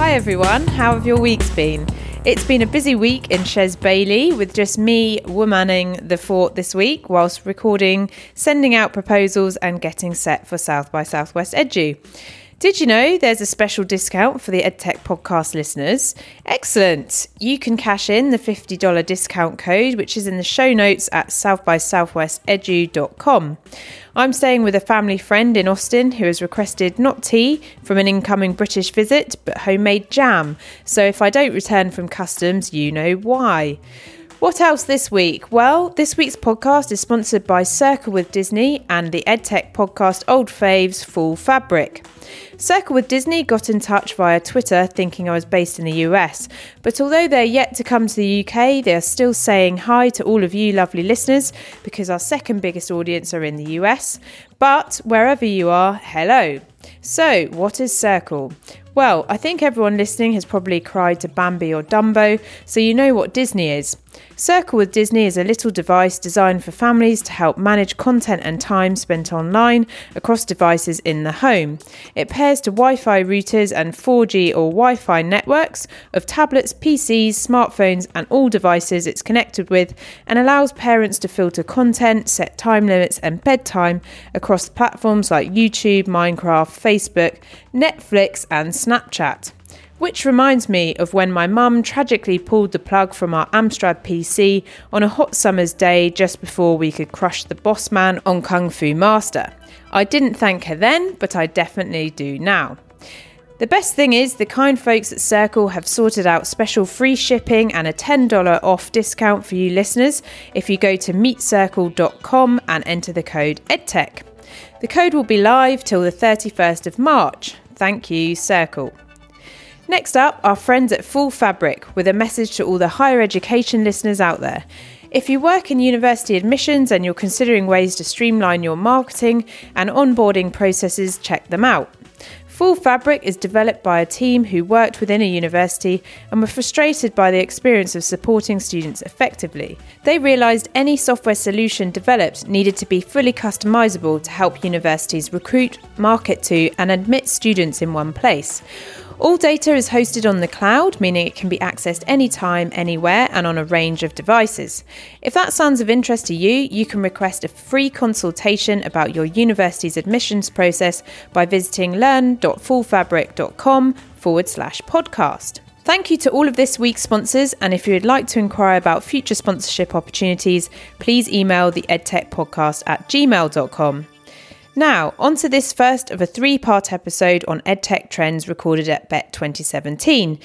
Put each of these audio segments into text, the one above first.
Hi everyone, how have your weeks been? It's been a busy week in Shez Bailey with just me womaning the fort this week whilst recording, sending out proposals, and getting set for South by Southwest Edu. Did you know there's a special discount for the EdTech podcast listeners? Excellent! You can cash in the $50 discount code, which is in the show notes at southbysouthwestedu.com. I'm staying with a family friend in Austin who has requested not tea from an incoming British visit, but homemade jam. So if I don't return from customs, you know why. What else this week? Well, this week's podcast is sponsored by Circle with Disney and the EdTech podcast Old Faves Full Fabric. Circle with Disney got in touch via Twitter thinking I was based in the US, but although they're yet to come to the UK, they are still saying hi to all of you lovely listeners because our second biggest audience are in the US. But wherever you are, hello. So, what is Circle? Well, I think everyone listening has probably cried to Bambi or Dumbo, so you know what Disney is. Circle with Disney is a little device designed for families to help manage content and time spent online across devices in the home. It pairs to Wi Fi routers and 4G or Wi Fi networks of tablets, PCs, smartphones, and all devices it's connected with, and allows parents to filter content, set time limits, and bedtime across platforms like YouTube, Minecraft, Facebook, Netflix, and Snapchat. Which reminds me of when my mum tragically pulled the plug from our Amstrad PC on a hot summer's day just before we could crush the boss man on Kung Fu Master. I didn't thank her then, but I definitely do now. The best thing is, the kind folks at Circle have sorted out special free shipping and a $10 off discount for you listeners if you go to meetcircle.com and enter the code EdTech. The code will be live till the 31st of March. Thank you, Circle. Next up, our friends at Full Fabric with a message to all the higher education listeners out there. If you work in university admissions and you're considering ways to streamline your marketing and onboarding processes, check them out. Full Fabric is developed by a team who worked within a university and were frustrated by the experience of supporting students effectively. They realised any software solution developed needed to be fully customisable to help universities recruit, market to, and admit students in one place. All data is hosted on the cloud, meaning it can be accessed anytime, anywhere, and on a range of devices. If that sounds of interest to you, you can request a free consultation about your university's admissions process by visiting learn.fullfabric.com forward slash podcast. Thank you to all of this week's sponsors, and if you would like to inquire about future sponsorship opportunities, please email the edtech podcast at gmail.com. Now, on to this first of a three part episode on EdTech trends recorded at Bett 2017.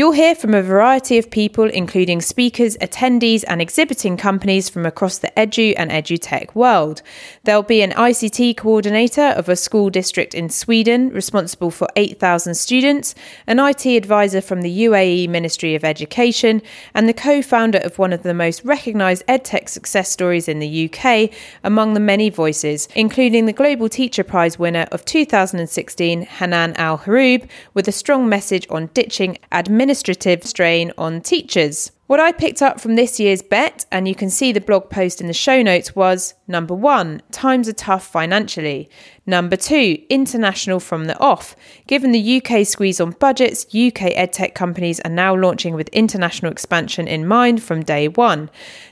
You'll hear from a variety of people, including speakers, attendees, and exhibiting companies from across the edu and edutech world. There'll be an ICT coordinator of a school district in Sweden responsible for 8,000 students, an IT advisor from the UAE Ministry of Education, and the co founder of one of the most recognised EdTech success stories in the UK, among the many voices, including the Global Teacher Prize winner of 2016, Hanan Al Hroub, with a strong message on ditching administrative strain on teachers. What I picked up from this year's Bett, and you can see the blog post in the show notes, was number one, times are tough financially. Number two, international from the off. Given the UK squeeze on budgets, UK edtech companies are now launching with international expansion in mind from day one.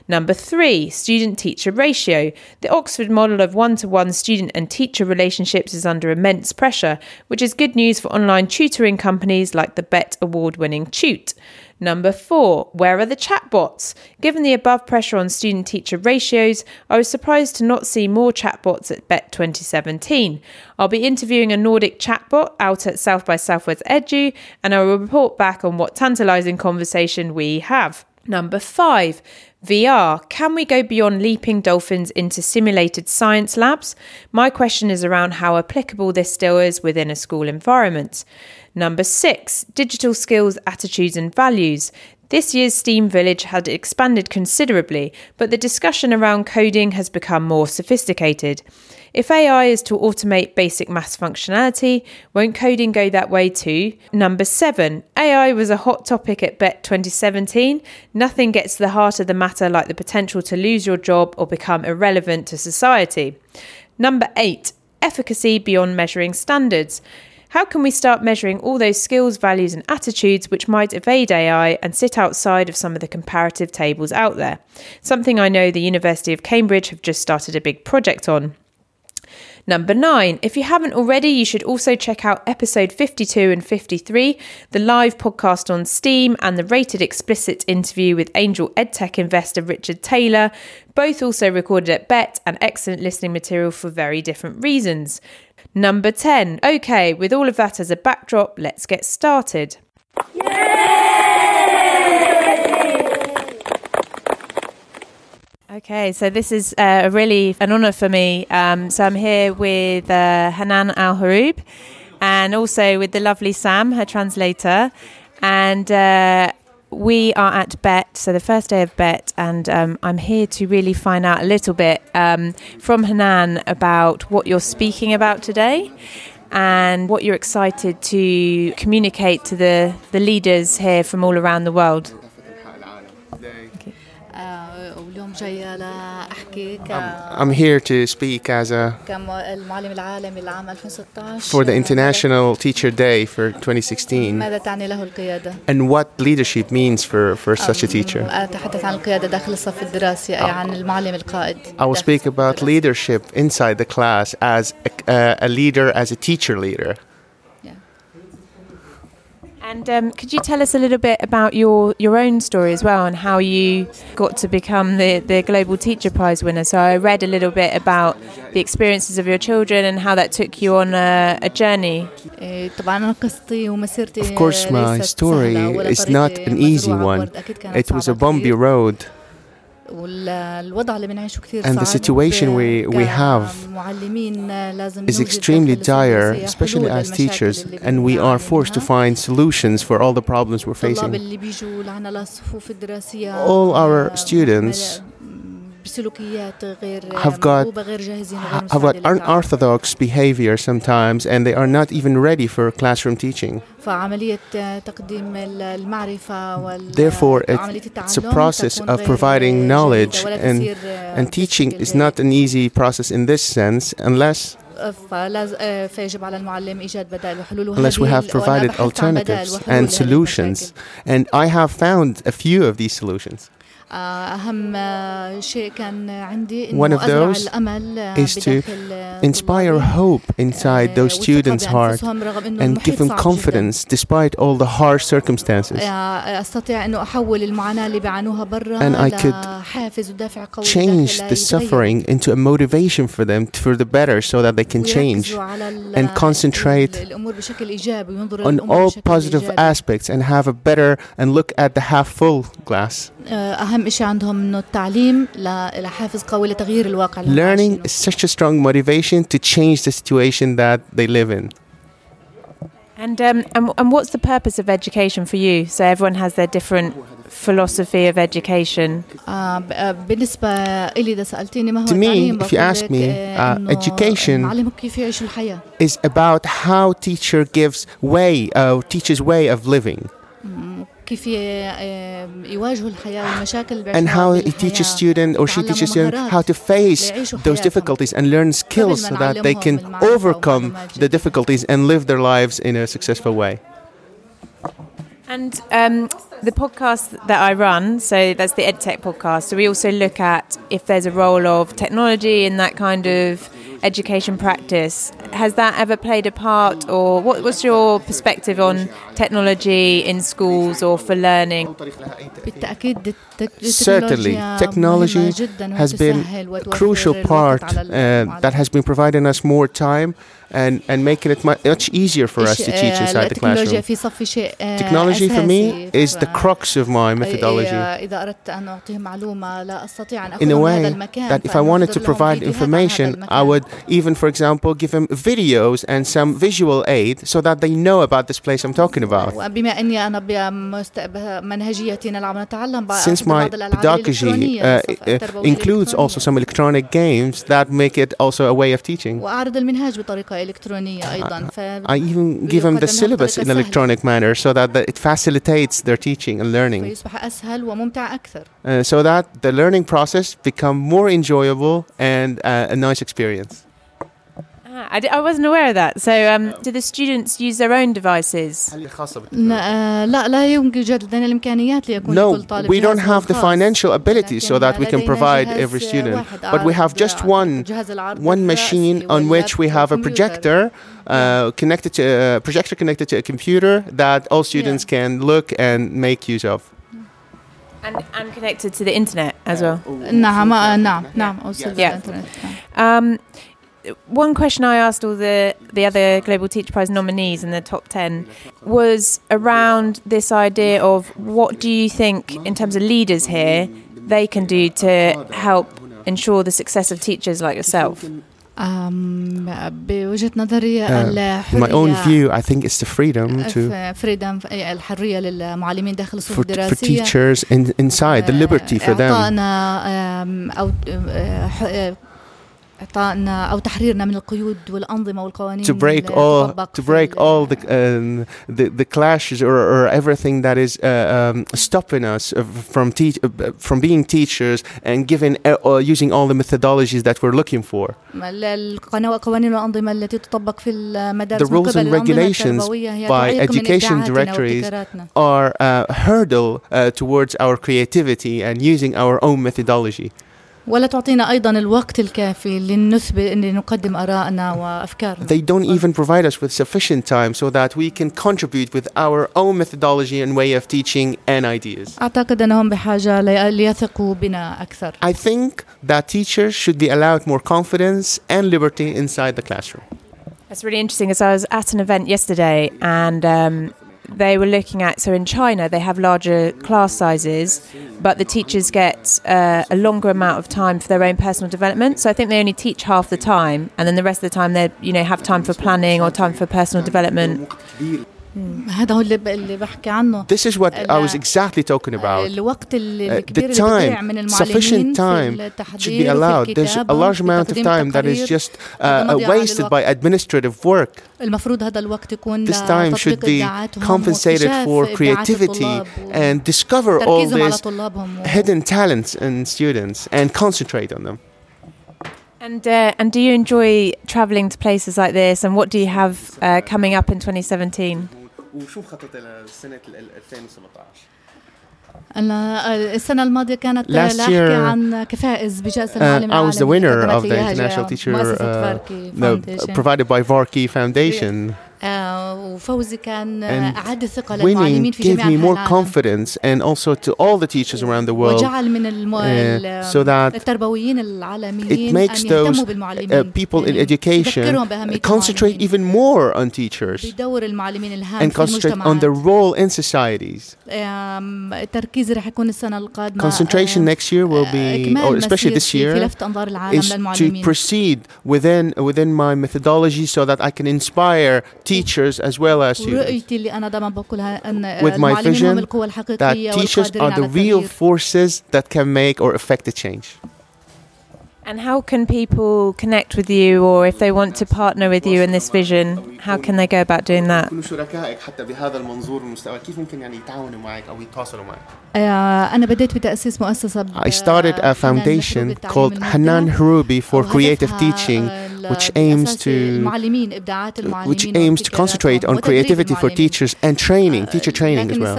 Number three, student teacher ratio. The Oxford model of one to one student and teacher relationships is under immense pressure, which is good news for online tutoring companies like the Bett award winning Tute. Number four, where are the chatbots? Given the above pressure on student teacher ratios, I was surprised to not see more chatbots at Bett 2017. I'll be interviewing a Nordic chatbot out at South by Southwest Edu, and I will report back on what tantalising conversation we have. Number five, VR. Can we go beyond leaping dolphins into simulated science labs? My question is around how applicable this still is within a school environment. Number six, digital skills, attitudes, and values. This year's STEAM Village had expanded considerably, but the discussion around coding has become more sophisticated. If AI is to automate basic maths functionality, won't coding go that way too? Number seven, AI was a hot topic at Bett 2017. Nothing gets to the heart of the matter like the potential to lose your job or become irrelevant to society. Number eight, efficacy beyond measuring standards. How can we start measuring all those skills, values, and attitudes which might evade AI and sit outside of some of the comparative tables out there? Something I know the University of Cambridge have just started a big project on. Number nine, if you haven't already, you should also check out episode 52 and 53, the live podcast on Steam, and the rated explicit interview with angel edtech investor Richard Taylor, both also recorded at BETT and excellent listening material for very different reasons. Number 10, okay, with all of that as a backdrop, let's get started. Okay, so this is uh, really an honour for me. Um, so I'm here with uh, Hanan Al Hroub and also with the lovely Sam, her translator. And uh, we are at Bett, so the first day of Bett, and um, I'm here to really find out a little bit um, from Hanan about what you're speaking about today and what you're excited to communicate to the, the leaders here from all around the world. اليوم جاية لأحكي ك I'm here to speak as a كالمعلم العالمي لعام 2016 for the International Teacher Day for 2016 ماذا تعني له القيادة؟ and what leadership means for, for such a teacher. أتحدث عن القيادة داخل الصف الدراسي أي عن المعلم القائد I will speak about leadership inside the class as a, uh, a leader, as a teacher leader. And um, could you tell us a little bit about your, your own story as well and how you got to become the, the Global Teacher Prize winner? So I read a little bit about the experiences of your children and how that took you on a, a journey. Of course, my story is not an easy one. It was a bumpy road. And the situation we, we have is extremely dire, especially as teachers, and we are forced to find solutions for all the problems we're facing. All our students have got have got unorthodox behavior sometimes and they are not even ready for classroom teaching. therefore it's a process of providing knowledge and and teaching is not an easy process in this sense unless unless we have provided alternatives and solutions. And i have found a few of these solutions one of those is to inspire hope inside those students' hearts and give them confidence despite all the harsh circumstances. And I could change the suffering into a motivation for them for the better so that they can change and concentrate on all positive aspects and have a better and look at the half full glass. أهم شيء عندهم إنه التعليم لحافز قوي لتغيير الواقع Learning is such a strong motivation to change the situation that they live in. And, um, and and what's the purpose of education for you? So everyone has their different philosophy of education. بالنسبة إلي إذا سألتيني ما هو To me, if you ask me, uh, education كيف يعيش الحياة. is about how teacher gives way, uh, teaches way of living. كيف يواجهوا الحياة والمشاكل and how he teaches student or she teaches student how to face those difficulties and learn skills so that they can overcome the difficulties and live their lives in a successful way. And um, the podcast that I run, so that's the EdTech podcast. So we also look at if there's a role of technology in that kind of education practice. Has that ever played a part, or what, what's your perspective on technology in schools or for learning? Certainly, technology has been a crucial part uh, that has been providing us more time and, and making it much easier for us to teach inside the classroom. Technology for me is the crux of my methodology. In a way that if I wanted to provide information, I would even, for example, give them videos and some visual aid so that they know about this place I'm talking about. Since my pedagogy uh, uh, includes also some electronic games that make it also a way of teaching. I even give them the syllabus in electronic manner so that it facilitates their teaching and learning. Uh, so that the learning process become more enjoyable and uh, a nice experience. I, I wasn't aware of that. So, um, do the students use their own devices? No, we don't have the financial ability so that we can provide every student. But we have just one, one machine on which we have a projector uh, connected to a uh, projector connected to a computer that all students yeah. can look and make use of. And, and connected to the internet as well. نعم نعم نعم yeah. Um, one question I asked all the the other Global Teacher Prize nominees in the top ten was around this idea of what do you think in terms of leaders here they can do to help ensure the success of teachers like yourself. بوجهة نظري الحرية my own view I think it's the freedom to freedom الحرية للمعلمين داخل الصفوف الدراسية for teachers in, inside the liberty for them إعطائنا أو إعطائنا أو تحريرنا من القيود والأنظمة والقوانين to break all to break all the um, the, the clashes or, or everything that is uh, um, stopping us from teach from being teachers and giving uh, using all the methodologies that we're looking for. القوانين والأنظمة التي تطبق في المدارس The rules and regulations by education directories are a hurdle uh, towards our creativity and using our own methodology. ولا تعطينا ايضا الوقت الكافي لنثبت ان نقدم ارائنا وافكارنا. They don't even provide us with sufficient time so that we can contribute with our own methodology and way of teaching and ideas. اعتقد انهم بحاجه ليثقوا بنا اكثر. I think that teachers should be allowed more confidence and liberty inside the classroom. That's really interesting. As I was at an event yesterday, and um, they were looking at so in China they have larger class sizes, but the teachers get uh, a longer amount of time for their own personal development. So I think they only teach half the time, and then the rest of the time they you know have time for planning or time for personal development. هذا هو اللي بحكي عنه This is what I was exactly talking about. الوقت الكبير uh, the time, من sufficient time should be allowed. There's a large amount of time that is just uh, wasted by administrative work. المفروض هذا الوقت يكون This time should be compensated for creativity and discover all these hidden talents in students and concentrate on them. And uh, and do you enjoy traveling to places like this? And what do you have uh, coming up in 2017? وشو مخطط لسنه 2017 أنا السنة الماضية كانت لاحكي عن كفائز بجائزة المعلم uh, I was the winner of the International Teacher uh, no, provided by Varkey Foundation. وفوزي كان أعاد الثقة للمعلمين في جميع gave me more confidence and also to all the teachers around the world وجعل من uh, so that التربويين العالميين it makes those uh, people in education concentrate even more on teachers بدور المعلمين الهام and concentrate on their role in societies التركيز رح يكون السنة القادمة concentration next year will be or especially this year is to proceed within within my methodology so that I can inspire teachers as well as students. With my vision that teachers are the real forces that can make or affect a change. And how can people connect with you or if they want to partner with you in this vision, how can they go about doing that? I started a foundation called Hanan Harubi for creative teaching which aims to which aims to concentrate on creativity for teachers and training, teacher training as well.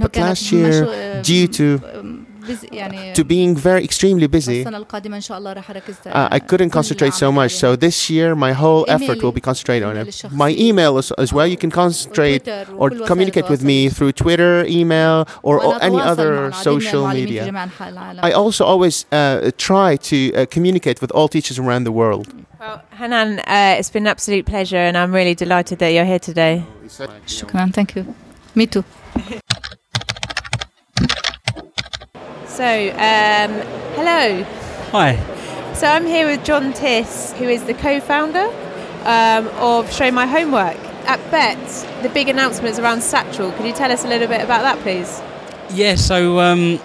But last year due to to being very extremely busy, uh, I couldn't concentrate so much. So this year, my whole effort will be concentrated on it. My email as, as well. You can concentrate or communicate with me through Twitter, email, or, or any other social media. I also always uh, try to uh, communicate with all teachers around the world. Well, Hanan, uh, it's been an absolute pleasure, and I'm really delighted that you're here today. Shukran, thank you. Me too. So, um, hello. Hi. So, I'm here with John Tiss, who is the co founder um, of Show My Homework. At Bett, the big announcement is around Satchel. Could you tell us a little bit about that, please? Yeah, so um,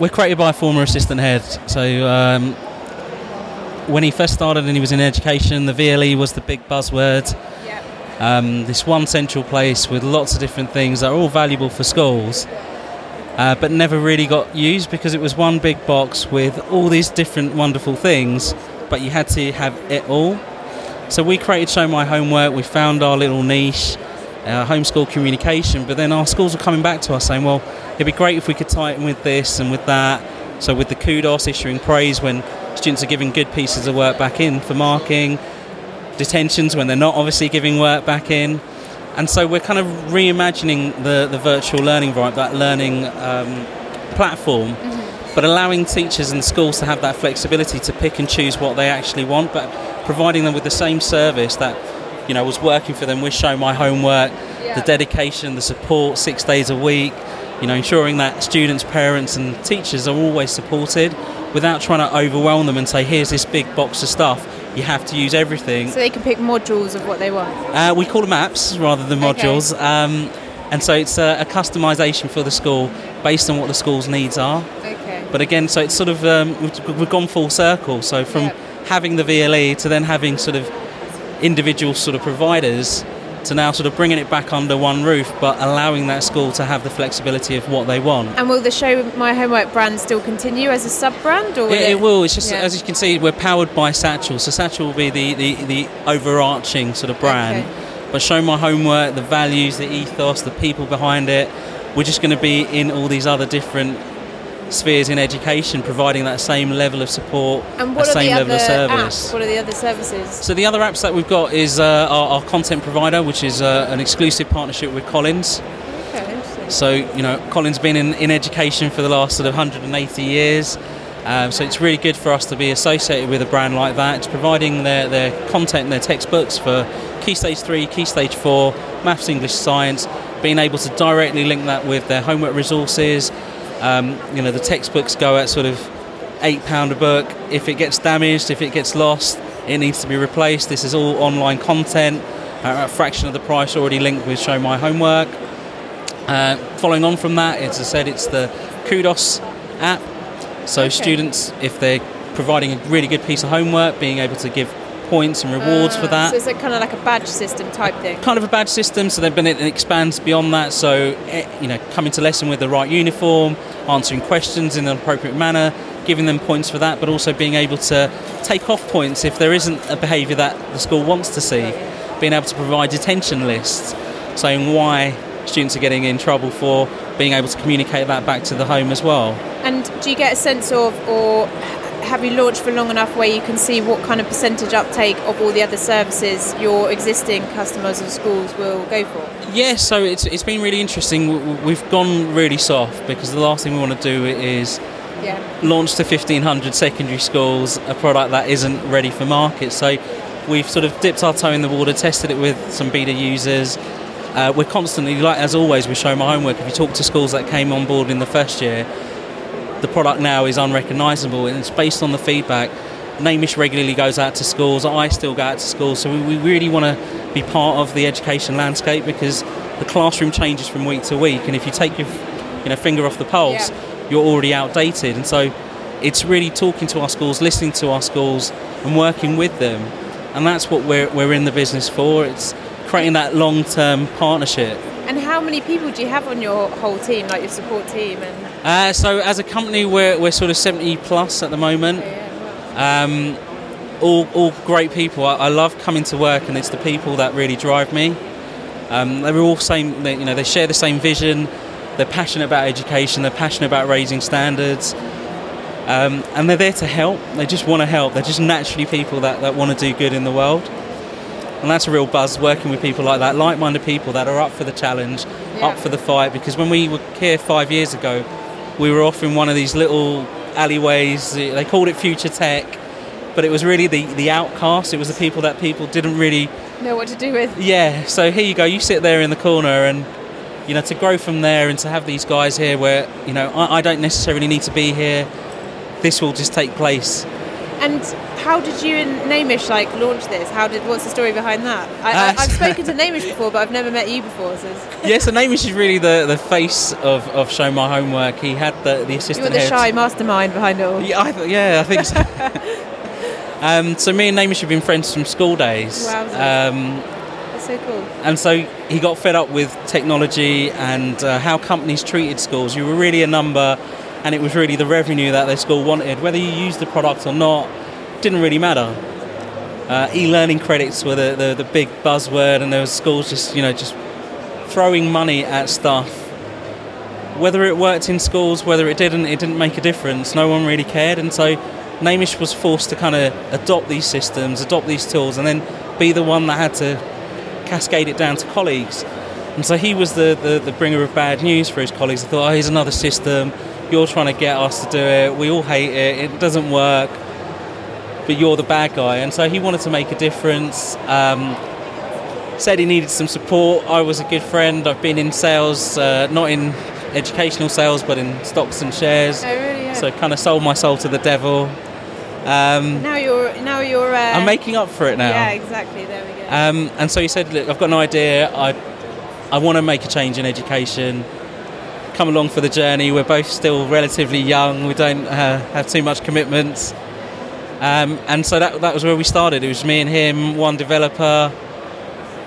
we're created by a former assistant head. So, um, when he first started and he was in education, the VLE was the big buzzword. Um, this one central place with lots of different things that are all valuable for schools uh, but never really got used because it was one big box with all these different wonderful things, but you had to have it all. So we created Show My Homework, we found our little niche, uh, homeschool communication, but then our schools were coming back to us saying, well, it'd be great if we could tie it in with this and with that. So with the kudos, issuing praise when students are giving good pieces of work back in for marking, detentions when they're not obviously giving work back in. And so we're kind of reimagining the, the virtual learning right, that learning um, platform, mm-hmm. but allowing teachers and schools to have that flexibility to pick and choose what they actually want, but providing them with the same service that you know was working for them with Show My Homework, yeah. the dedication, the support, six days a week, you know, ensuring that students, parents, and teachers are always supported without trying to overwhelm them and say, here's this big box of stuff. You have to use everything. So they can pick modules of what they want. Uh, we call them apps rather than modules. Okay. Um, and so it's a, a customization for the school based on what the school's needs are. Okay. But again, so it's sort of um, we've, we've, gone full circle. So from yep. having the VLE to then having sort of individual sort of providers to now sort of bringing it back under one roof, but allowing that school to have the flexibility of what they want. And will the Show My Homework brand still continue as a sub brand? Or will it, it, it, will. It's just yeah. as you can see, we're powered by Satchel, so Satchel will be the, the, the overarching sort of brand. Okay. But Show My Homework, the values, the ethos, the people behind it, we're just going to be in all these other different spheres in education providing that same level of support, and what same level of service. Apps? What are the other services? So the other apps that we've got is uh, our, our, content provider, which is uh, an exclusive partnership with Collins. Okay, so you know, Collins been in, in education for the last sort of 180 years. Um, so it's really good for us to be associated with a brand like that. It's providing their, their content and their textbooks for Key Stage 3, Key Stage 4, Maths, English, Science, being able to directly link that with their homework resources, um, you know, the textbooks go at sort of eight pound a book. If it gets damaged, if it gets lost, it needs to be replaced. This is all online content uh, at a fraction of the price, already linked with Show My Homework. Uh, following on from that, as I said, it's the Kudos app. So okay. students, if they're providing a really good piece of homework, being able to give points and rewards uh, for that. So it's kind of like a badge system type thing. Kind of a badge system. So then it expands beyond that. So eh, you know, coming to lesson with the right uniform, answering questions in an appropriate manner, giving them points for that, but also being able to take off points if there isn't a behaviour that the school wants to see. Being able to provide detention lists, saying why students are getting in trouble for, being able to communicate that back to the home as well. And do you get a sense of, or have you launched for long enough where you can see what kind of percentage uptake of all the other services your existing customers and schools will go for? Yeah, so it's, it's been really interesting. We've gone really soft because the last thing we want to do is yeah. launch to 1500 secondary schools a product that isn't ready for market. So we've sort of dipped our toe in the water, tested it with some beta users. Uh, we're constantly, like as always, we show my homework. If you talk to schools that came on board in the first year, the product now is unrecognisable and it's based on the feedback. Namish regularly goes out to schools, I still go out to schools, so we really want to be part of the education landscape because the classroom changes from week to week, and if you take your you know, finger off the pulse, yeah. you're already outdated. And so it's really talking to our schools, listening to our schools, and working with them. And that's what we're, we're in the business for. It's creating that long term partnership. And how many people do you have on your whole team, like your support team? And uh, so as a company, we're, we're sort of 70 plus at the moment. Um, all, all great people. I, I, love coming to work, and it's the people that really drive me. Um, they're all same. They, you know, they share the same vision. They're passionate about education. They're passionate about raising standards, um, and they're there to help. They just want to help. They're just naturally people that, that want to do good in the world, and that's a real buzz working with people like that, like-minded people that are up for the challenge, yeah. up for the fight. Because when we were here five years ago, we were off in one of these little alleyways. They called it Future Tech, but it was really the, the outcast. It was the people that people didn't really know what to do with. Yeah, so here you go. You sit there in the corner and you know to grow from there and to have these guys here where you know I, I don't necessarily need to be here. This will just take place. And how did you and Namish like launch this? How did what's the story behind that? I, have uh, spoken to Namish before, but I've never met you before. So. yeah, so Namish is really the, the face of, of Show My Homework. He had the the assistant. You're the shy mastermind behind it all. Yeah, I th- yeah, I think so. um, so me and Namish have been friends from school days. Wow. Um, That's so cool. And so he got fed up with technology and uh, how companies treated schools. You were really a number, and it was really the revenue that their school wanted. Whether you used the product or not didn't really matter. Uh, e-learning credits were the, the, the big buzzword, and there were schools just you know just throwing money at stuff. Whether it worked in schools, whether it didn't, it didn't make a difference. No one really cared, and so Namish was forced to kind of adopt these systems, adopt these tools, and then be the one that had to cascade it down to colleagues. And so he was the, the, the bringer of bad news for his colleagues. They thought, oh, here's another system. You're trying to get us to do it. We all hate it. It doesn't work. But you're the bad guy. And so he wanted to make a difference. Um, said he needed some support. I was a good friend. I've been in sales, uh, not in educational sales, but in stocks and shares. Oh, really? Yeah. So kind of sold my soul to the devil. Um, now you're now you're. Uh, I'm making up for it now. Yeah, exactly. There we go. Um, and so he said, "Look, I've got an idea. I I want to make a change in education. Come along for the journey. We're both still relatively young. We don't uh, have too much commitments." Um, and so that that was where we started. It was me and him, one developer,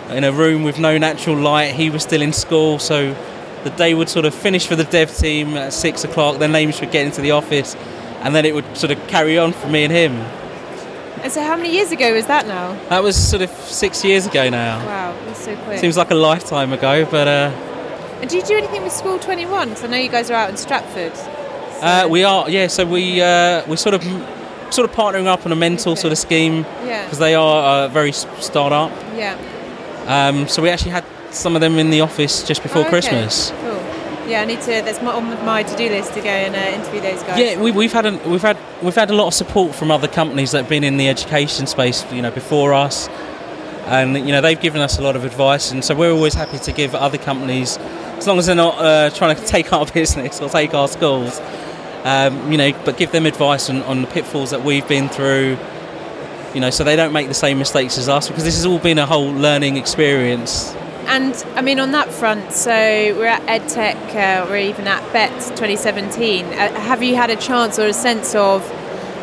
in a room with no natural light. He was still in school, so the day would sort of finish for the dev team at six o'clock. Then Namish would get into the office, and then it would sort of carry on for me and him. And so, how many years ago was that now? That was sort of six years ago now. Wow, that's so quick. Seems like a lifetime ago, but. Uh, and do you do anything with School 21? Because I know you guys are out in Stratford. So. Uh, we are, yeah. So we uh, we're sort of sort of partnering up on a mental okay. sort of scheme. Yeah. Because they are uh, very start up. Yeah. Um, so we actually had some of them in the office just before oh, okay. Christmas. Cool. Yeah, I need to. That's on my to-do list to go and uh, interview those guys. Yeah, we, have had a, we've had we've had a lot of support from other companies that have been in the education space, you know, before us, and you know they've given us a lot of advice, and so we're always happy to give other companies, as long as they're not uh, trying to take our business or take our schools, um, you know, but give them advice on, on the pitfalls that we've been through, you know, so they don't make the same mistakes as us, because this has all been a whole learning experience and I mean, on that front, so we're at EdTech, uh, we're even at Bett 2017. Uh, have you had a chance or a sense of,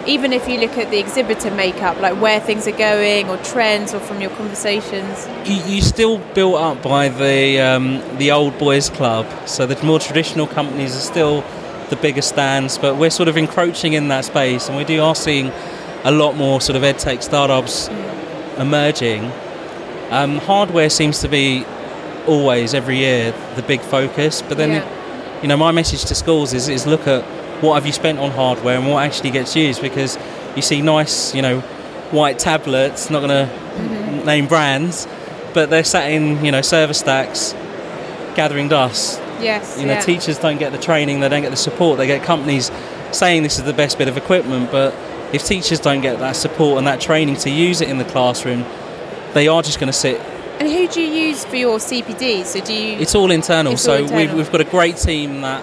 even if you look at the exhibitor makeup, like where things are going or trends or from your conversations? You, you still built up by the um, the old boys club, so the more traditional companies are still the bigger stands, but we're sort of encroaching in that space, and we do are seeing a lot more sort of edtech startups mm. emerging. Um, hardware seems to be always every year the big focus. But then, yeah. you know, my message to schools is, is look at what have you spent on hardware and what actually gets used because you see nice, you know, white tablets. Not going to mm-hmm. name brands, but they're sat in you know server stacks, gathering dust. Yes. You know, yeah. teachers don't get the training, they don't get the support. They get companies saying this is the best bit of equipment, but if teachers don't get that support and that training to use it in the classroom, they are just going to sit and who do you use for your CPD? So do you? It's all internal. It's so all internal. We've, we've got a great team that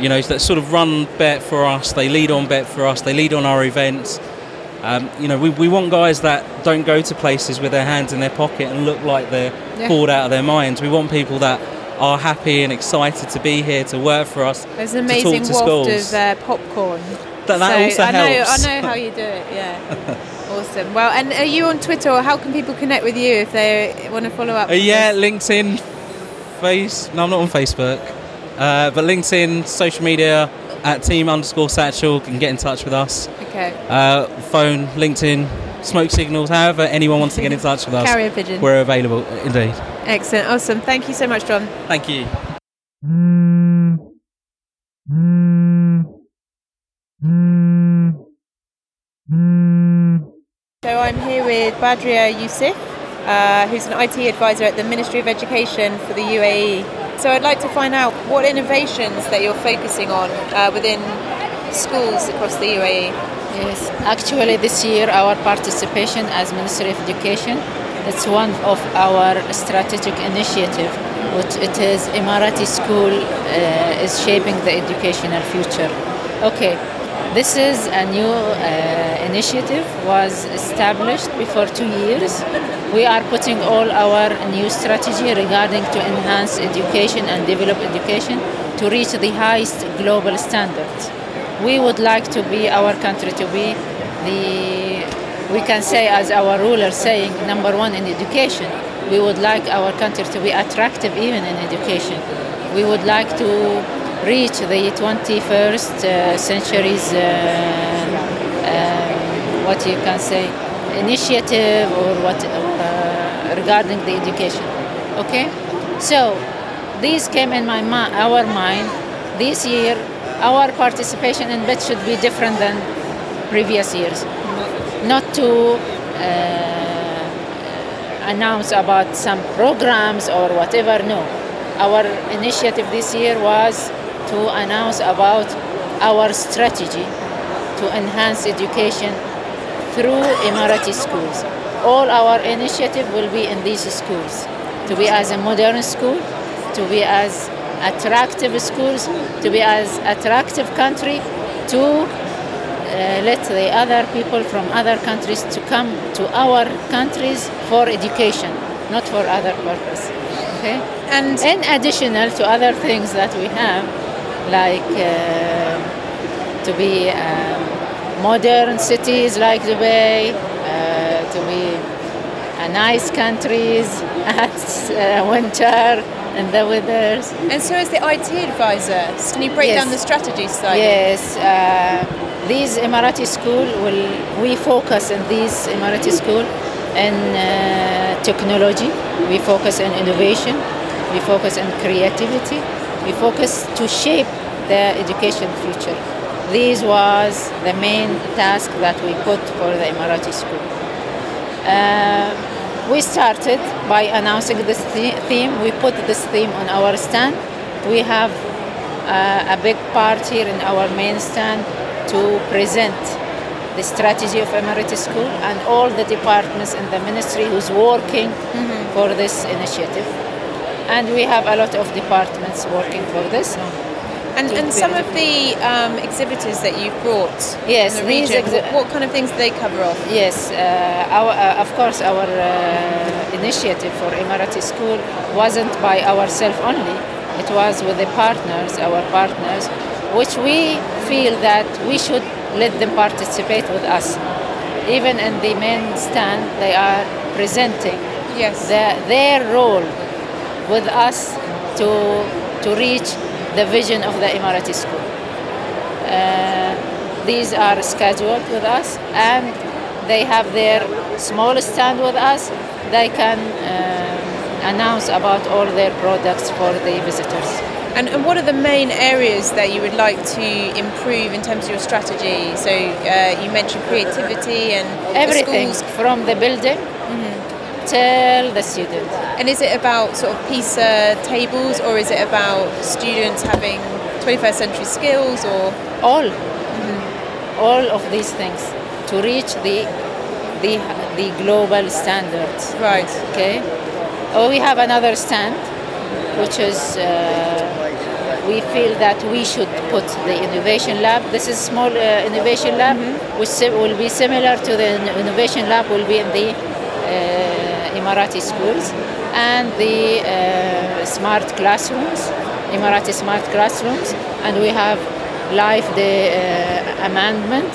you know that sort of run Bett for us. They lead on Bett for us. They lead on our events. Um, you know, we, we want guys that don't go to places with their hands in their pocket and look like they're yeah. bored out of their minds. We want people that are happy and excited to be here to work for us. There's an amazing waft schools. of uh, popcorn. That, that so also I know, helps. I know how you do it. Yeah. Awesome. Well, and are you on Twitter or how can people connect with you if they want to follow up? Uh, yeah, LinkedIn, Face. No, I'm not on Facebook. Uh, but LinkedIn, social media at team underscore satchel can get in touch with us. Okay. Uh, phone, LinkedIn, smoke signals, however anyone wants to get in touch with us. Carrier pigeon. We're available, indeed. Excellent. Awesome. Thank you so much, John. Thank you. So I'm here with Badria Yusuf, uh, who's an IT advisor at the Ministry of Education for the UAE. So I'd like to find out what innovations that you're focusing on uh, within schools across the UAE. Yes, actually this year our participation as Ministry of Education it's one of our strategic initiative, which it is Emirati school uh, is shaping the educational future. Okay, this is a new uh, initiative, was established before two years. We are putting all our new strategy regarding to enhance education and develop education to reach the highest global standards. We would like to be our country to be the we can say as our ruler saying number one in education. We would like our country to be attractive even in education. We would like to reach the 21st uh, century's uh, uh, what you can say initiative or what uh, regarding the education. Okay, so these came in my our mind this year. Our participation in BIT should be different than previous years, not to. Uh, announce about some programs or whatever. No. Our initiative this year was to announce about our strategy to enhance education through Emirati schools. All our initiative will be in these schools to be as a modern school, to be as attractive schools, to be as attractive country, to uh, let the other people from other countries to come to our countries for education, not for other purpose. Okay. And in additional to other things that we have, like uh, to be um, modern cities like Dubai, uh, to be a nice countries at uh, winter and the. And so, as the IT advisor, can you break yes. down the strategy side? Yes, uh, these Emirati school will we focus in these Emirati school in uh, technology. We focus on innovation. We focus on creativity. We focus to shape the education future. This was the main task that we put for the Emirati school. Uh, we started by announcing this theme. We put this theme on our stand. We have uh, a big part here in our main stand to present the strategy of Emirati School and all the departments in the ministry who's working mm-hmm. for this initiative. And we have a lot of departments working for this. And, and some of the um, exhibitors that you've brought yes, in the region, exhi- what, what, kind of things do they cover off? Yes, uh, our, uh, of course, our uh, initiative for Emirati School wasn't by ourselves only. It was with the partners, our partners, which we feel that we should let them participate with us. Even in the main stand, they are presenting yes. the, their role with us to, to reach the vision of the Emirati school. Uh, these are scheduled with us and they have their small stand with us. They can uh, announce about all their products for the visitors. And, and, what are the main areas that you would like to improve in terms of your strategy? So uh, you mentioned creativity and everything from the building mm-hmm. the student. And is it about sort of PISA tables, or is it about students having 21st century skills, or all, mm-hmm. all of these things to reach the the the global standards? Right. Okay. Oh, we have another stand, which is. Uh, we feel that we should put the innovation lab. This is small uh, innovation lab, mm-hmm. which will be similar to the innovation lab will be in the uh, Emirati schools and the uh, smart classrooms, Emirati smart classrooms, and we have live the uh, amendment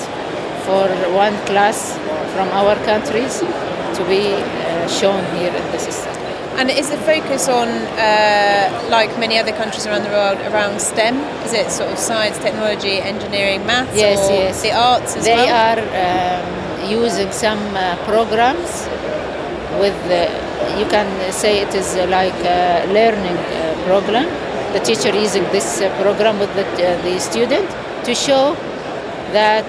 for one class from our countries to be uh, shown here in the system. And is the focus on, uh, like many other countries around the world, around STEM? Is it sort of science, technology, engineering, maths, yes, or yes. the arts as they well? They are um, using some uh, programs with the you can say it is like a learning uh, program. The teacher using this uh, program with the, uh, the student to show that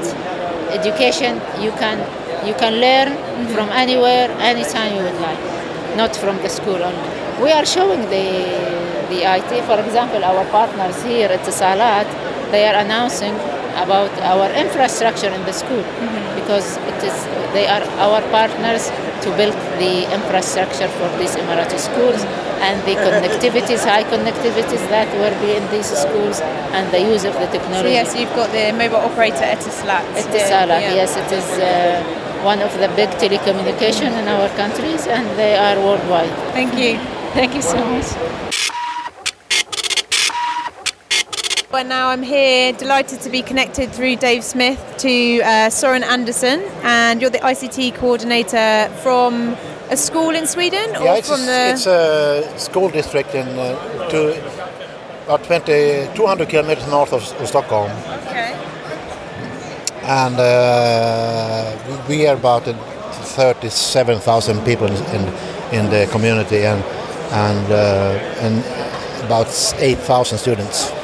education you can you can learn from anywhere, anytime you would like, not from the school only. We are showing the the IT. For example, our partners here Etisalat, they are announcing about our infrastructure in the school mm-hmm. because it is they are our partners to build the infrastructure for these Emirati schools and the connectivities, high connectivities that will be in these schools and the use of the technology. So yes, you've got the mobile operator Etisalat. Etisalat, yeah. yes, it is uh, one of the big telecommunication in our countries and they are worldwide. Thank you. Thank you so much. Well, now I'm here, delighted to be connected through Dave Smith to uh, Soren Anderson, and you're the ICT coordinator from a school in Sweden, or yeah, it's from a, the? it's a school district in uh, to about 20, 200 kilometers north of, of Stockholm. Okay. And uh, we are about 37,000 people in, in the community and and uh, and about 8,000 students.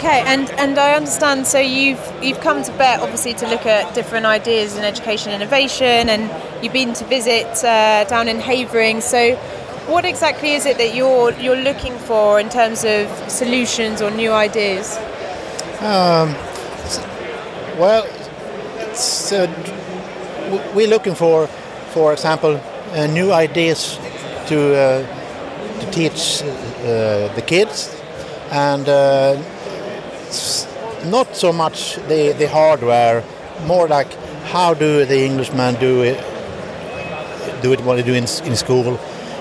Okay, and, and I understand. So you've you've come to Bett obviously to look at different ideas in education innovation, and you've been to visit uh, down in Havering. So, what exactly is it that you're you're looking for in terms of solutions or new ideas? Um, well, uh, we're looking for, for example, uh, new ideas to uh, to teach uh, the kids and uh, not so much the, the hardware, more like how do the Englishmen do it, do it what they do in, in school.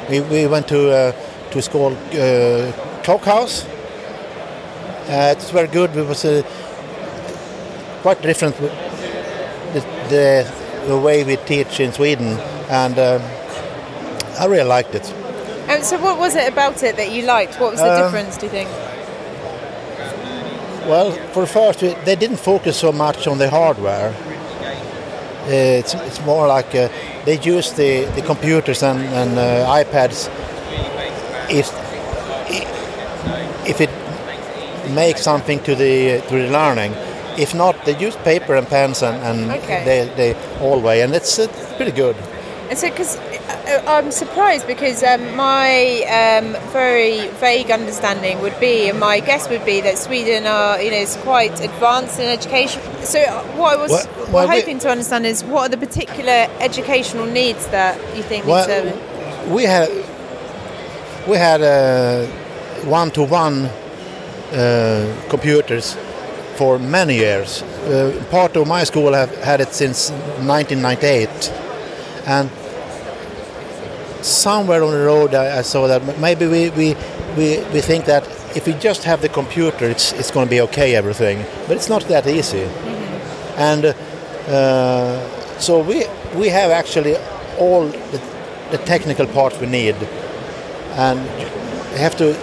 We, we went to uh, to school uh, Clock House. Uh, it's very good. It was uh, quite different the, the, the, way we teach in Sweden, and uh, I really liked it. And so, what was it about it that you liked? What was the uh, difference? Do you think? Well, for the first, they didn't focus so much on the hardware. It's, it's more like uh, they use the, the computers and, and uh, iPads if, if it makes something to the to the learning. If not, they use paper and pens and, and okay. they, they all way, and it's, it's pretty good. And so, because uh, I'm surprised because um, my um, very vague understanding would be, and my guess would be that Sweden are, you know, is quite advanced in education. So, uh, what I was well, well, hoping we, to understand is what are the particular educational needs that you think well, need? We had we had one to one computers for many years. Uh, part of my school have had it since 1998, and somewhere on the road I, I saw that maybe we, we, we, we think that if we just have the computer, it's, it's going to be okay, everything. But it's not that easy. Mm-hmm. And uh, so we, we have actually all the, the technical parts we need. And we have to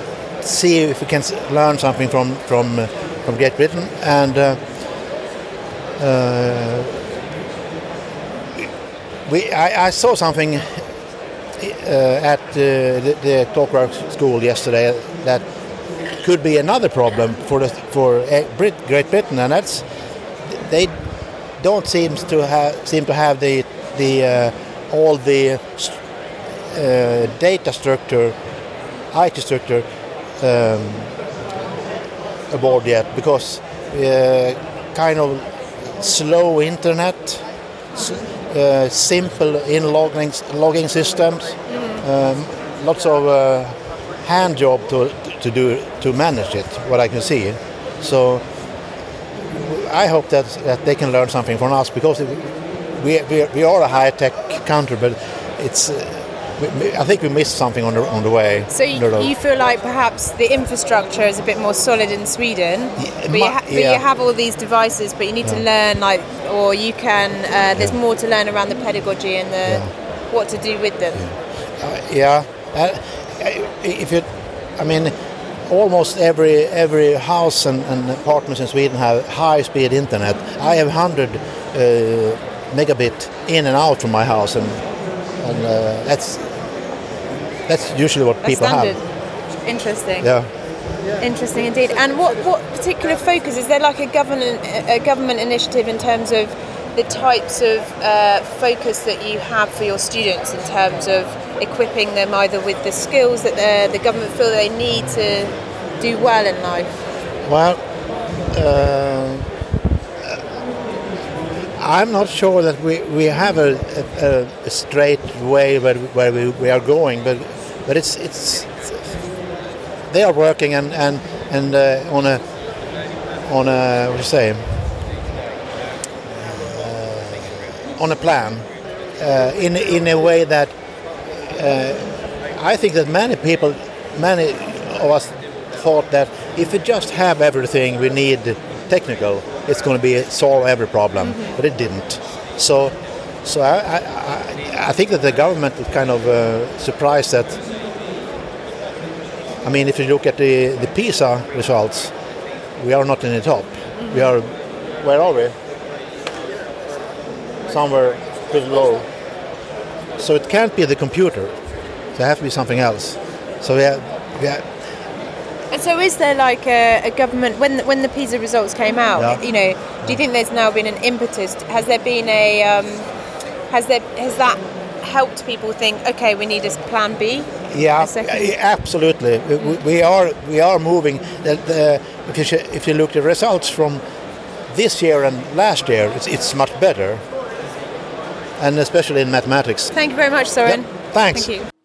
see if we can learn something from, from, uh, from Great Britain. And uh, uh we, I, I saw something at uh, the, the School yesterday that could be another problem for the, for Brit, Great Britain, and that's they don't seem to have seem to have the the uh, all the uh, data structure, IT structure um, aboard yet because uh, kind of slow internet uh, simple in logging, logging systems, mm. um, lots of uh, hand job to, to do to manage it, what I can see. So I hope that, that they can learn something from us because we, we, we are a high tech country, but it's uh, I think we missed something on the on the way. So you, you feel like perhaps the infrastructure is a bit more solid in Sweden, yeah, but, you ha- but you have all these devices, but you need yeah. to learn like, or you can. Uh, there's more to learn around the pedagogy and the what to do with them. Yeah, uh, uh, if you, I mean, almost every every house and, and apartments in Sweden have high-speed internet. I have hundred uh, megabit in and out from my house and and uh, that's that's usually what that's people standard. have. Interesting. Yeah. Interesting indeed. And what, what particular focus is there? Like a government a government initiative in terms of the types of uh, focus that you have for your students in terms of equipping them either with the skills that the government feel they need to do well in life? Well, uh, I'm not sure that we, we have a, a, a straight way where, where we, we are going, but but it's it's they are working and and and uh, on a on a what you say? Uh, on a plan uh, in in a way that uh, I think that many people many of us thought that if we just have everything we need technical it's going to be solve every problem, mm-hmm. but it didn't. So, so I, I, I think that the government was kind of uh, surprised that. I mean, if you look at the the PISA results, we are not in the top. Mm-hmm. We are, where are we? Somewhere pretty low. So it can't be the computer. There has to be something else. So yeah, yeah. And so, is there like a, a government when when the PISA results came out? Yeah. You know, do you think there's now been an impetus? Has there been a um, has there has that helped people think, okay, we need a plan B? Yeah, absolutely. We, we, are we are moving. The, the, if you if you look at the results from this year and last year, it's, it's much better, and especially in mathematics. Thank you very much, Soren. Yeah, thanks. Thank you.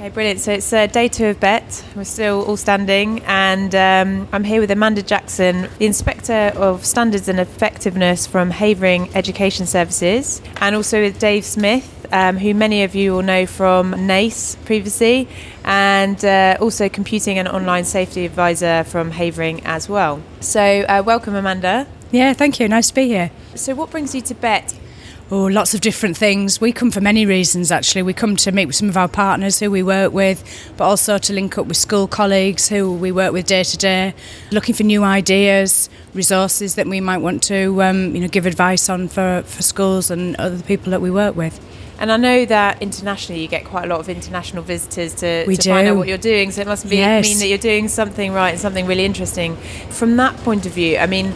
Okay, brilliant. So it's uh, day two of BETT. We're still all standing, and um, I'm here with Amanda Jackson, the Inspector of Standards and Effectiveness from Havering Education Services, and also with Dave Smith, um, who many of you will know from Naace previously, and uh, also Computing and Online Safety Advisor from Havering as well. So, uh, welcome, Amanda. Yeah, thank you. Nice to be here. So, what brings you to BETT? Oh, lots of different things. We come for many reasons, actually. We come to meet with some of our partners who we work with, but also to link up with school colleagues who we work with day to day, looking for new ideas, resources that we might want to um, you know, give advice on for, for schools and other people that we work with. And I know that internationally you get quite a lot of international visitors to, to find out what you're doing. So it must be, yes. mean that you're doing something right and something really interesting. From that point of view, I mean,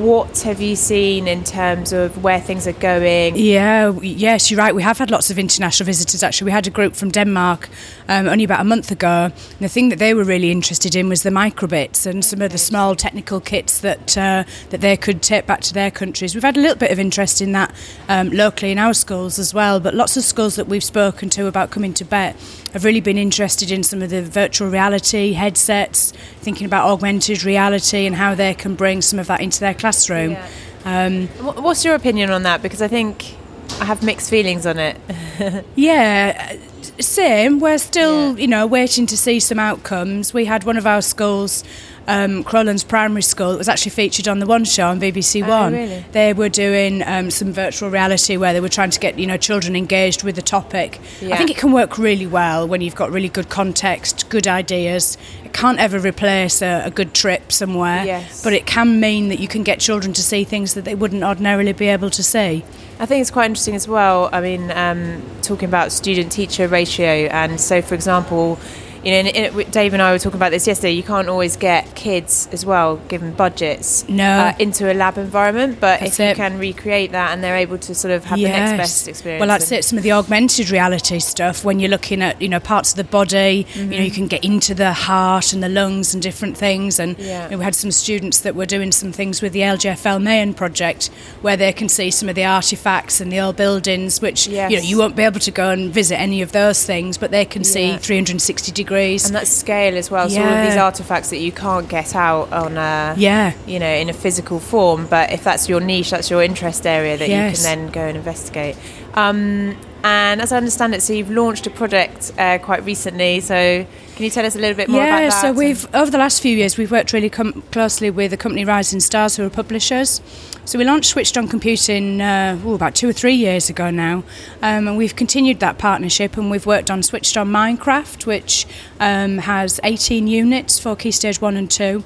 what have you seen in terms of where things are going? Yeah, yes, you're right. We have had lots of international visitors. Actually, we had a group from Denmark um, only about a month ago. And the thing that they were really interested in was the microbits and some of the small technical kits that uh, that they could take back to their countries. We've had a little bit of interest in that um, locally in our schools as well. But lots of schools that we've spoken to about coming to BETT have really been interested in some of the virtual reality headsets, thinking about augmented reality and how they can bring some of that into their classroom. Yeah. Um, What's your opinion on that? Because I think I have mixed feelings on it. yeah, same. We're still, yeah. you know, waiting to see some outcomes. We had one of our schools um, Crowlands Primary School. It was actually featured on the One Show on BBC oh, One. Really? They were doing um, some virtual reality where they were trying to get you know children engaged with the topic. Yeah. I think it can work really well when you've got really good context, good ideas. It can't ever replace a, a good trip somewhere, yes. but it can mean that you can get children to see things that they wouldn't ordinarily be able to see. I think it's quite interesting as well. I mean, um, talking about student teacher ratio, and so for example, you know, in, Dave and I were talking about this yesterday. You can't always get kids as well, given budgets, no. uh, into a lab environment. But that's if you can recreate that, and they're able to sort of have yes. the next best experience. Well, that's it. Some of the augmented reality stuff. When you're looking at you know parts of the body, mm-hmm. you know, you mm-hmm. can get into the heart and the lungs and different things. And yeah. you know, we had some students that were doing some things with the LGFL Mayenne project, where they can see some of the artifacts and the old buildings, which yes. you know you won't be able to go and visit any of those things, but they can yeah. see 360 degrees degrees. And that scale as well. So all of these artifacts that you can't get out on a, yeah, you know, in a physical form. But if that's your niche, that's your interest area that yes. you can then go and investigate. Um, and as I understand it, so you've launched a project uh, quite recently. So can you tell us a little bit more yeah, about that? Yeah, so we've over the last few years we've worked really com- closely with the company Rising Stars, who are publishers. So we launched Switched On Computing uh, ooh, about two or three years ago now, um, and we've continued that partnership. And we've worked on Switched On Minecraft, which um, has 18 units for Key Stage One and Two.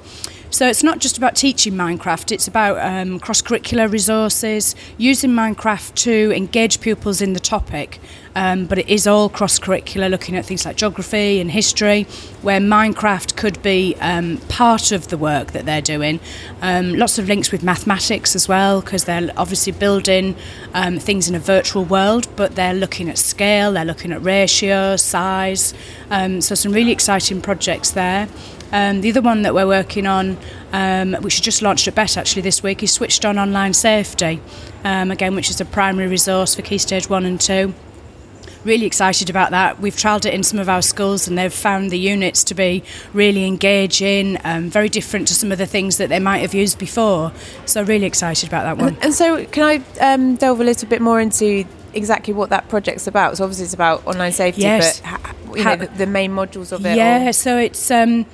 So it's not just about teaching Minecraft, it's about um, cross curricular resources, using Minecraft to engage pupils in the topic. Um, but it is all cross curricular, looking at things like geography and history, where Minecraft could be um, part of the work that they're doing. Um, lots of links with mathematics as well, because they're obviously building um, things in a virtual world, but they're looking at scale, they're looking at ratio, size. Um, so, some really exciting projects there. Um, the other one that we're working on, um, which we just launched at BETT actually this week, is Switched On Online Safety, um, again, which is a primary resource for Key Stage 1 and 2. Really excited about that. We've trialled it in some of our schools and they've found the units to be really engaging, um, very different to some of the things that they might have used before. So, really excited about that one. And so, can I um, delve a little bit more into exactly what that project's about? So, obviously, it's about online safety, yes. but you know, the, the, main modules of it. Yeah, or? so it's. Um,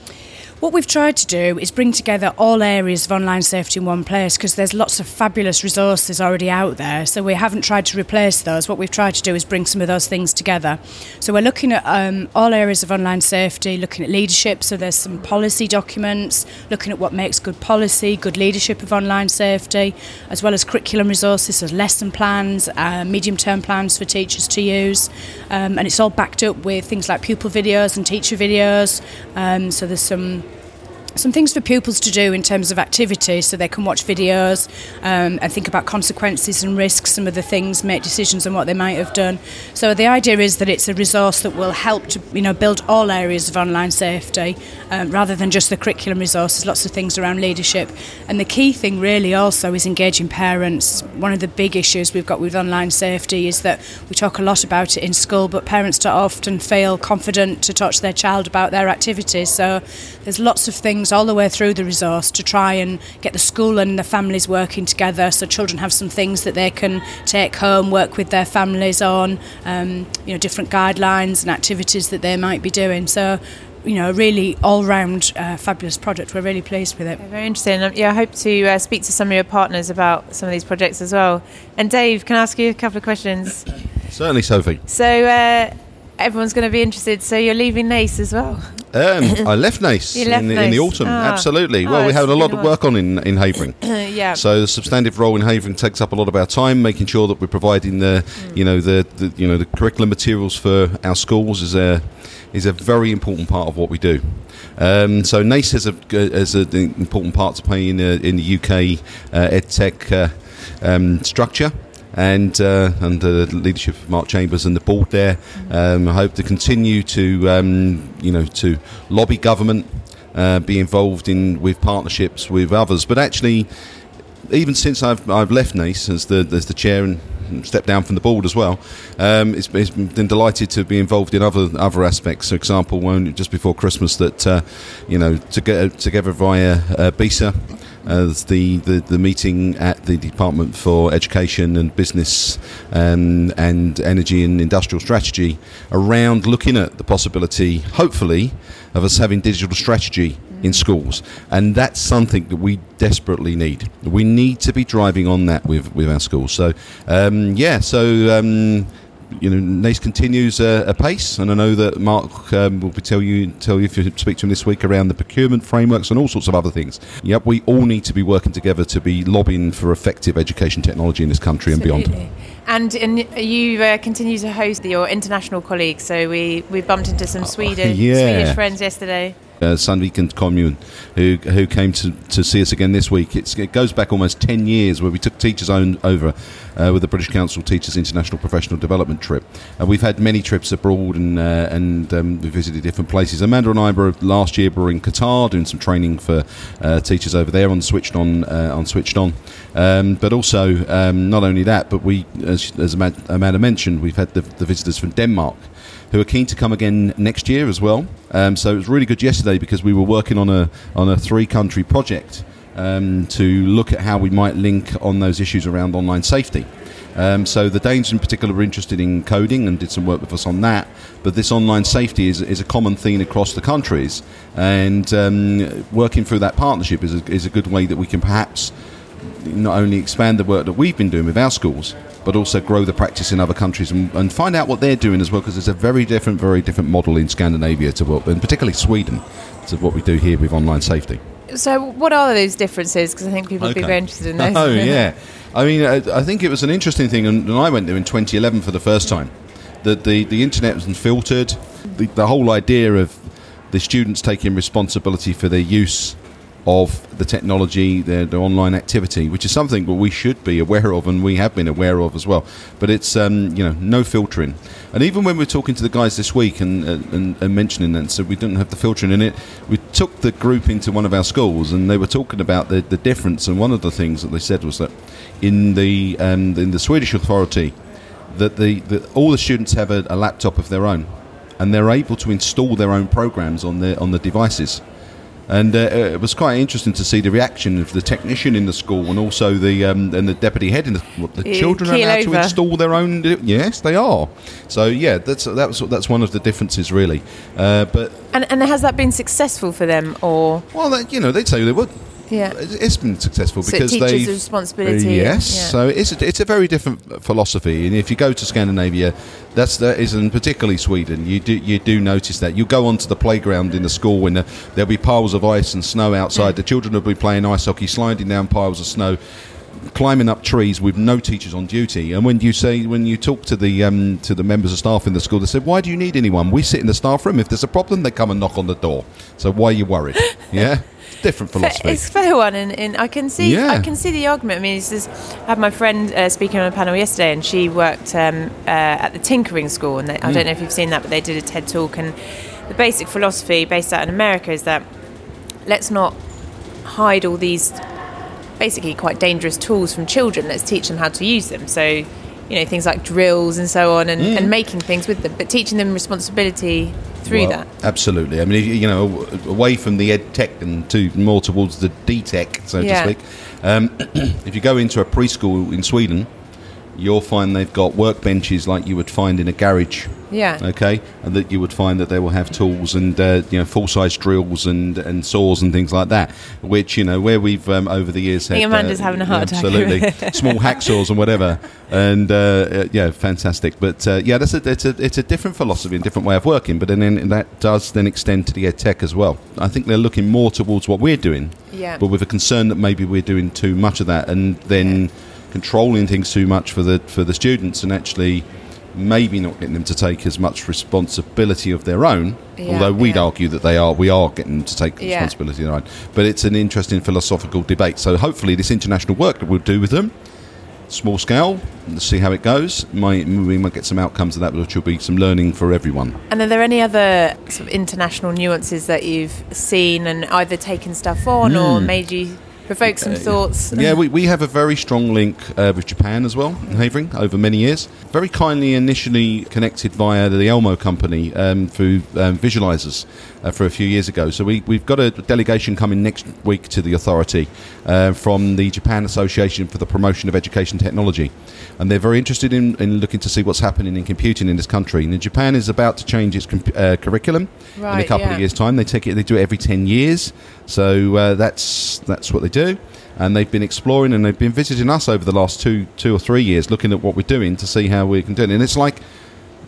What we've tried to do is bring together all areas of online safety in one place because there's lots of fabulous resources already out there. So we haven't tried to replace those. What we've tried to do is bring some of those things together. So we're looking at um, all areas of online safety, looking at leadership. So there's some policy documents, looking at what makes good policy, good leadership of online safety, as well as curriculum resources, so lesson plans, uh, medium term plans for teachers to use. Um, and it's all backed up with things like pupil videos and teacher videos. Um, so there's some some things for pupils to do in terms of activities so they can watch videos um, and think about consequences and risks, some of the things, make decisions on what they might have done. So the idea is that it's a resource that will help to you know build all areas of online safety um, rather than just the curriculum resources, lots of things around leadership. And the key thing really also is engaging parents. One of the big issues we've got with online safety is that we talk a lot about it in school, but parents often feel confident to talk to their child about their activities. So there's lots of things all the way through the resource to try and get the school and the families working together so children have some things that they can take home, work with their families on, um, you know, different guidelines and activities that they might be doing. So you know, a really all-round uh, fabulous project. We're really pleased with it. Yeah, very interesting. Um, yeah, I hope to uh, speak to some of your partners about some of these projects as well. And Dave, can I ask you a couple of questions? Certainly, Sophie. So uh, everyone's going to be interested. So you're leaving Naace as well. Um, I left Naace, left in, Naace. in, the autumn. Ah. Absolutely. Oh, well, we had a lot of work on in, in Havering. yeah. So the substantive role in Havering takes up a lot of our time, making sure that we're providing the, Mm. you know, the, the you know the curriculum materials for our schools is a is a very important part of what we do. Um, so Naace has a has an important part to play in the, in the UK uh, EdTech uh, um, structure. And uh, under the leadership of Mark Chambers and the board there, um, I hope to continue to um, you know to lobby government, uh, be involved in with partnerships with others. But actually, even since I've I've left Naace as the as the chair and stepped down from the board as well, um, it's, it's been delighted to be involved in other other aspects. For example, just before Christmas, that uh, you know to get together via uh, BESA. As the, the, the meeting at the Department for Education and Business um, and Energy and Industrial Strategy around looking at the possibility, hopefully, of us having digital strategy in schools, and that's something that we desperately need. We need to be driving on that with, with our schools. So, um, yeah, so. Um, you know, Naace continues uh, apace, and I know that Mark um, will be tell you tell you if you speak to him this week around the procurement frameworks and all sorts of other things. Yep, we all need to be working together to be lobbying for effective education technology in this country Absolutely. and beyond. And, and you uh, continue to host your international colleagues. So we, we bumped into some Oh, yeah. Swedish friends yesterday. Uh, Sandviken Commune, who who came to, to see us again this week. It's, it goes back almost 10 years where we took teachers own, over uh, with the British Council Teachers International Professional Development trip. Uh, we've had many trips abroad and uh, and um, we visited different places. Amanda and I were last year were in Qatar doing some training for uh, teachers over there on Switched On uh, on Switched On. Um, but also um, not only that, but we as, as Amanda mentioned, we've had the, the visitors from Denmark who are keen to come again next year as well. Um, so it was really good yesterday because we were working on a on a three country project um, to look at how we might link on those issues around online safety. Um, so the Danes in particular were interested in coding and did some work with us on that. But this online safety is, is a common theme across the countries, and um, working through that partnership is a, is a good way that we can perhaps not only expand the work that we've been doing with our schools, but also grow the practice in other countries and, and find out what they're doing as well, because it's a very different, very different model in Scandinavia to what, and particularly Sweden, to what we do here with online safety. So, what are those differences? Because I think people would be very interested in those. Oh yeah, I mean, I, I think it was an interesting thing, and, and I went there in 2011 for the first time. That the the internet was filtered. The, the whole idea of the students taking responsibility for their use of the technology, their, online activity, which is something that we should be aware of, and we have been aware of as well. But it's um, you know no filtering, and even when we're talking to the guys this week and and, and mentioning that, so we didn't have the filtering in it. We took the group into one of our schools, and they were talking about the, the difference. And one of the things that they said was that in the um, in the Swedish authority, that the, the all the students have a, a laptop of their own, and they're able to install their own programs on their on the devices. And uh, it was quite interesting to see the reaction of the technician in the school and also the um, and the deputy head in the, what, the children are allowed over. to install their own. Yes, they are. So yeah, that's that was that's one of the differences really. Uh, but and and has that been successful for them or? Well, you know, they'd say they would. Yeah, it's been successful so because they responsibility. yes, yeah. so it's a, it's a very different philosophy, and if you go to Scandinavia, that's that isn't particularly Sweden. You do you do notice that you go onto the playground in the school and there'll be piles of ice and snow outside. The children will be playing ice hockey, sliding down piles of snow climbing up trees with no teachers on duty. And when you say when you talk to the um, to the members of staff in the school, they said, "Why do you need anyone? We sit in the staff room. If there's a problem, they come and knock on the door. So why are you worried? Yeah." Different philosophy. It's fair one, and, and I can see yeah. I can see the argument. I mean, just, I had my friend uh, speaking on a panel yesterday, and she worked um, uh, at the Tinkering School, and they, mm. I don't know if you've seen that, but they did a TED talk, and the basic philosophy based out in America is that let's not hide all these basically quite dangerous tools from children. Let's teach them how to use them. So, you know, things like drills and so on, and, mm. and making things with them, but teaching them responsibility through well, that. Absolutely. I mean, you know, away from the ed tech and to more towards the D tech, so yeah. to speak. Um, if you go into a preschool in Sweden, you'll find they've got workbenches like you would find in a garage. Yeah. Okay, and that you would find that they will have tools and uh, you know full size drills and, and saws and things like that. Which you know where we've um, over the years had. Amanda's uh, having a heart absolutely, attack. Absolutely, small hacksaws and whatever, and uh, uh, yeah, fantastic. But uh, yeah, that's a, it's a it's a different philosophy and different way of working. But then, then that does then extend to the ed tech as well. I think they're looking more towards what we're doing. Yeah. But with a concern that maybe we're doing too much of that, and then. Yeah controlling things too much for the for the students and actually maybe not getting them to take as much responsibility of their own. Yeah, although we'd yeah. argue that they are, we are getting them to take yeah. responsibility of their own. But it's an interesting philosophical debate. So hopefully, this international work that we'll do with them, small scale, let's see how it goes. Might, we might get some outcomes of that, which will be some learning for everyone. And are there any other sort of international nuances that you've seen and either taken stuff on mm. or hmm. made you provoke some uh, thoughts. Yeah, we, we have a very strong link uh, with Japan as well, Havering, over many years. Very kindly initially connected via the Elmo company um, through um, visualizers uh, for a few years ago. So we, we've got a delegation coming next week to the authority uh, from the Japan Association for the Promotion of Education Technology. And they're very interested in, in looking to see what's happening in computing in this country. And Japan is about to change its comp- uh, curriculum right, in a couple yeah. of years' time. They take it, they do it every 10 years. So uh, that's, that's what they do and they've been exploring and they've been visiting us over the last two two or three years, looking at what we're doing to see how we can do it. And it's like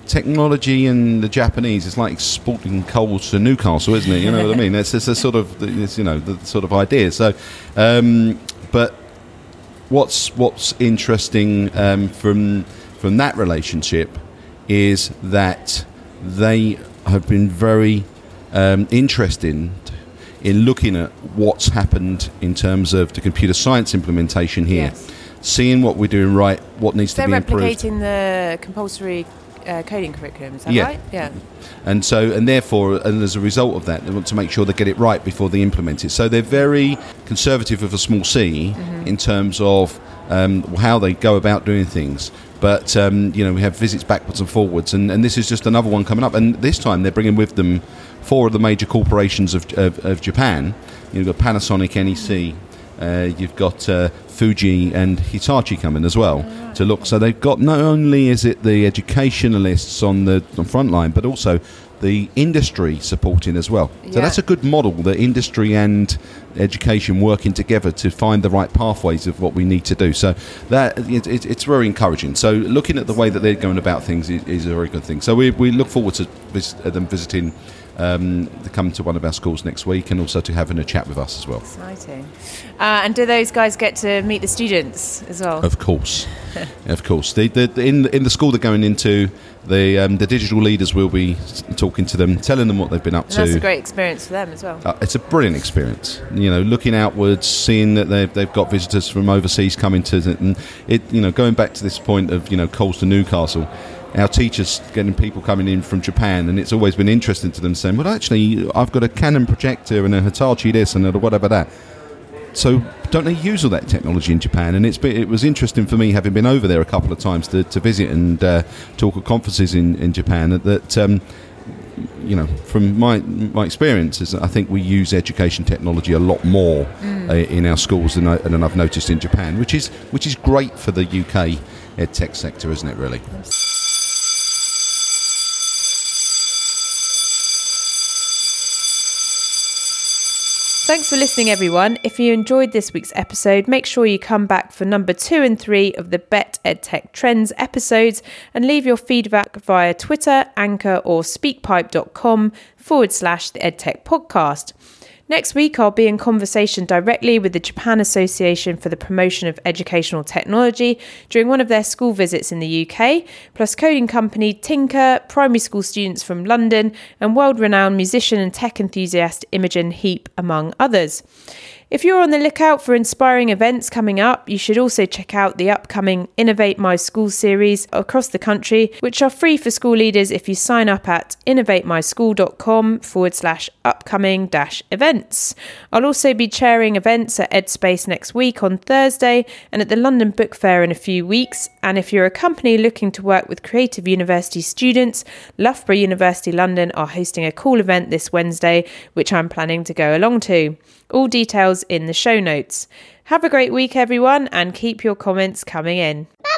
technology and the Japanese is like exporting coal to Newcastle, isn't it? You know what I mean? It's, it's a sort of it's, you know the sort of idea. So, um, but what's what's interesting um, from from that relationship is that they have been very um, interested in looking at what's happened in terms of the computer science implementation here. Yes. Seeing what we're doing right, what needs They're to be improved. They're replicating the compulsory uh, coding curriculum. Is that yeah. right? Yeah. And so, and therefore, and as a result of that, they want to make sure they get it right before they implement it. So they're very conservative of a small c mm-hmm. in terms of um, how they go about doing things. But um, you know, we have visits backwards and forwards, and, and this is just another one coming up. And this time, they're bringing with them four of the major corporations of, of, of Japan. You've got Panasonic, NEC, uh, you've got uh, Fuji and Hitachi coming as well to look. So they've got not only is it the educationalists on the on front line, but also the industry supporting as well. Yeah. So that's a good model. The industry and education working together to find the right pathways of what we need to do. So that it, it, it's very encouraging. So looking at the way that they're going about things is, is a very good thing. So we, we look forward to them visiting um, to come to one of our schools next week and also to having a chat with us as well. Exciting. Uh, and do those guys get to meet the students as well? Of course, of course. The, the, in in the school they're going into, the um, the digital leaders will be talking to them, telling them what they've been up and to. That's a great experience for them as well. Uh, it's a brilliant experience. You know, looking outwards, seeing that they've, they've got visitors from overseas coming to it, and it you know going back to this point of you know Coles to Newcastle our teachers getting people coming in from Japan, and it's always been interesting to them saying, "Well, actually, I've got a Canon projector and a Hitachi this and a whatever that." So don't they use all that technology in Japan? And it's been, it was interesting for me having been over there a couple of times to, to visit and uh, talk at conferences in, in Japan that um, you know, from my my experience, is that I think we use education technology a lot more mm. uh, in our schools than, I, than I've noticed in Japan, which is which is great for the UK ed tech sector, isn't it? Really. Thanks for listening, everyone. If you enjoyed this week's episode, make sure you come back for number two and three of the Bett EdTech Trends episodes and leave your feedback via Twitter, Anchor, or speakpipe.com forward slash the EdTech podcast. Next week, I'll be in conversation directly with the Japan Association for the Promotion of Educational Technology during one of their school visits in the UK, plus coding company Tinker, primary school students from London, and world renowned musician and tech enthusiast Imogen Heap, among others. If you're on the lookout for inspiring events coming up, you should also check out the upcoming Innovate My School series across the country, which are free for school leaders if you sign up at innovatemyschool.com forward slash upcoming dash events. I'll also be chairing events at EdSpace next week on Thursday and at the London Book Fair in a few weeks. And if you're a company looking to work with Creative University students, Loughborough University London are hosting a cool event this Wednesday, which I'm planning to go along to. All details in the show notes. Have a great week, everyone, and keep your comments coming in. Bye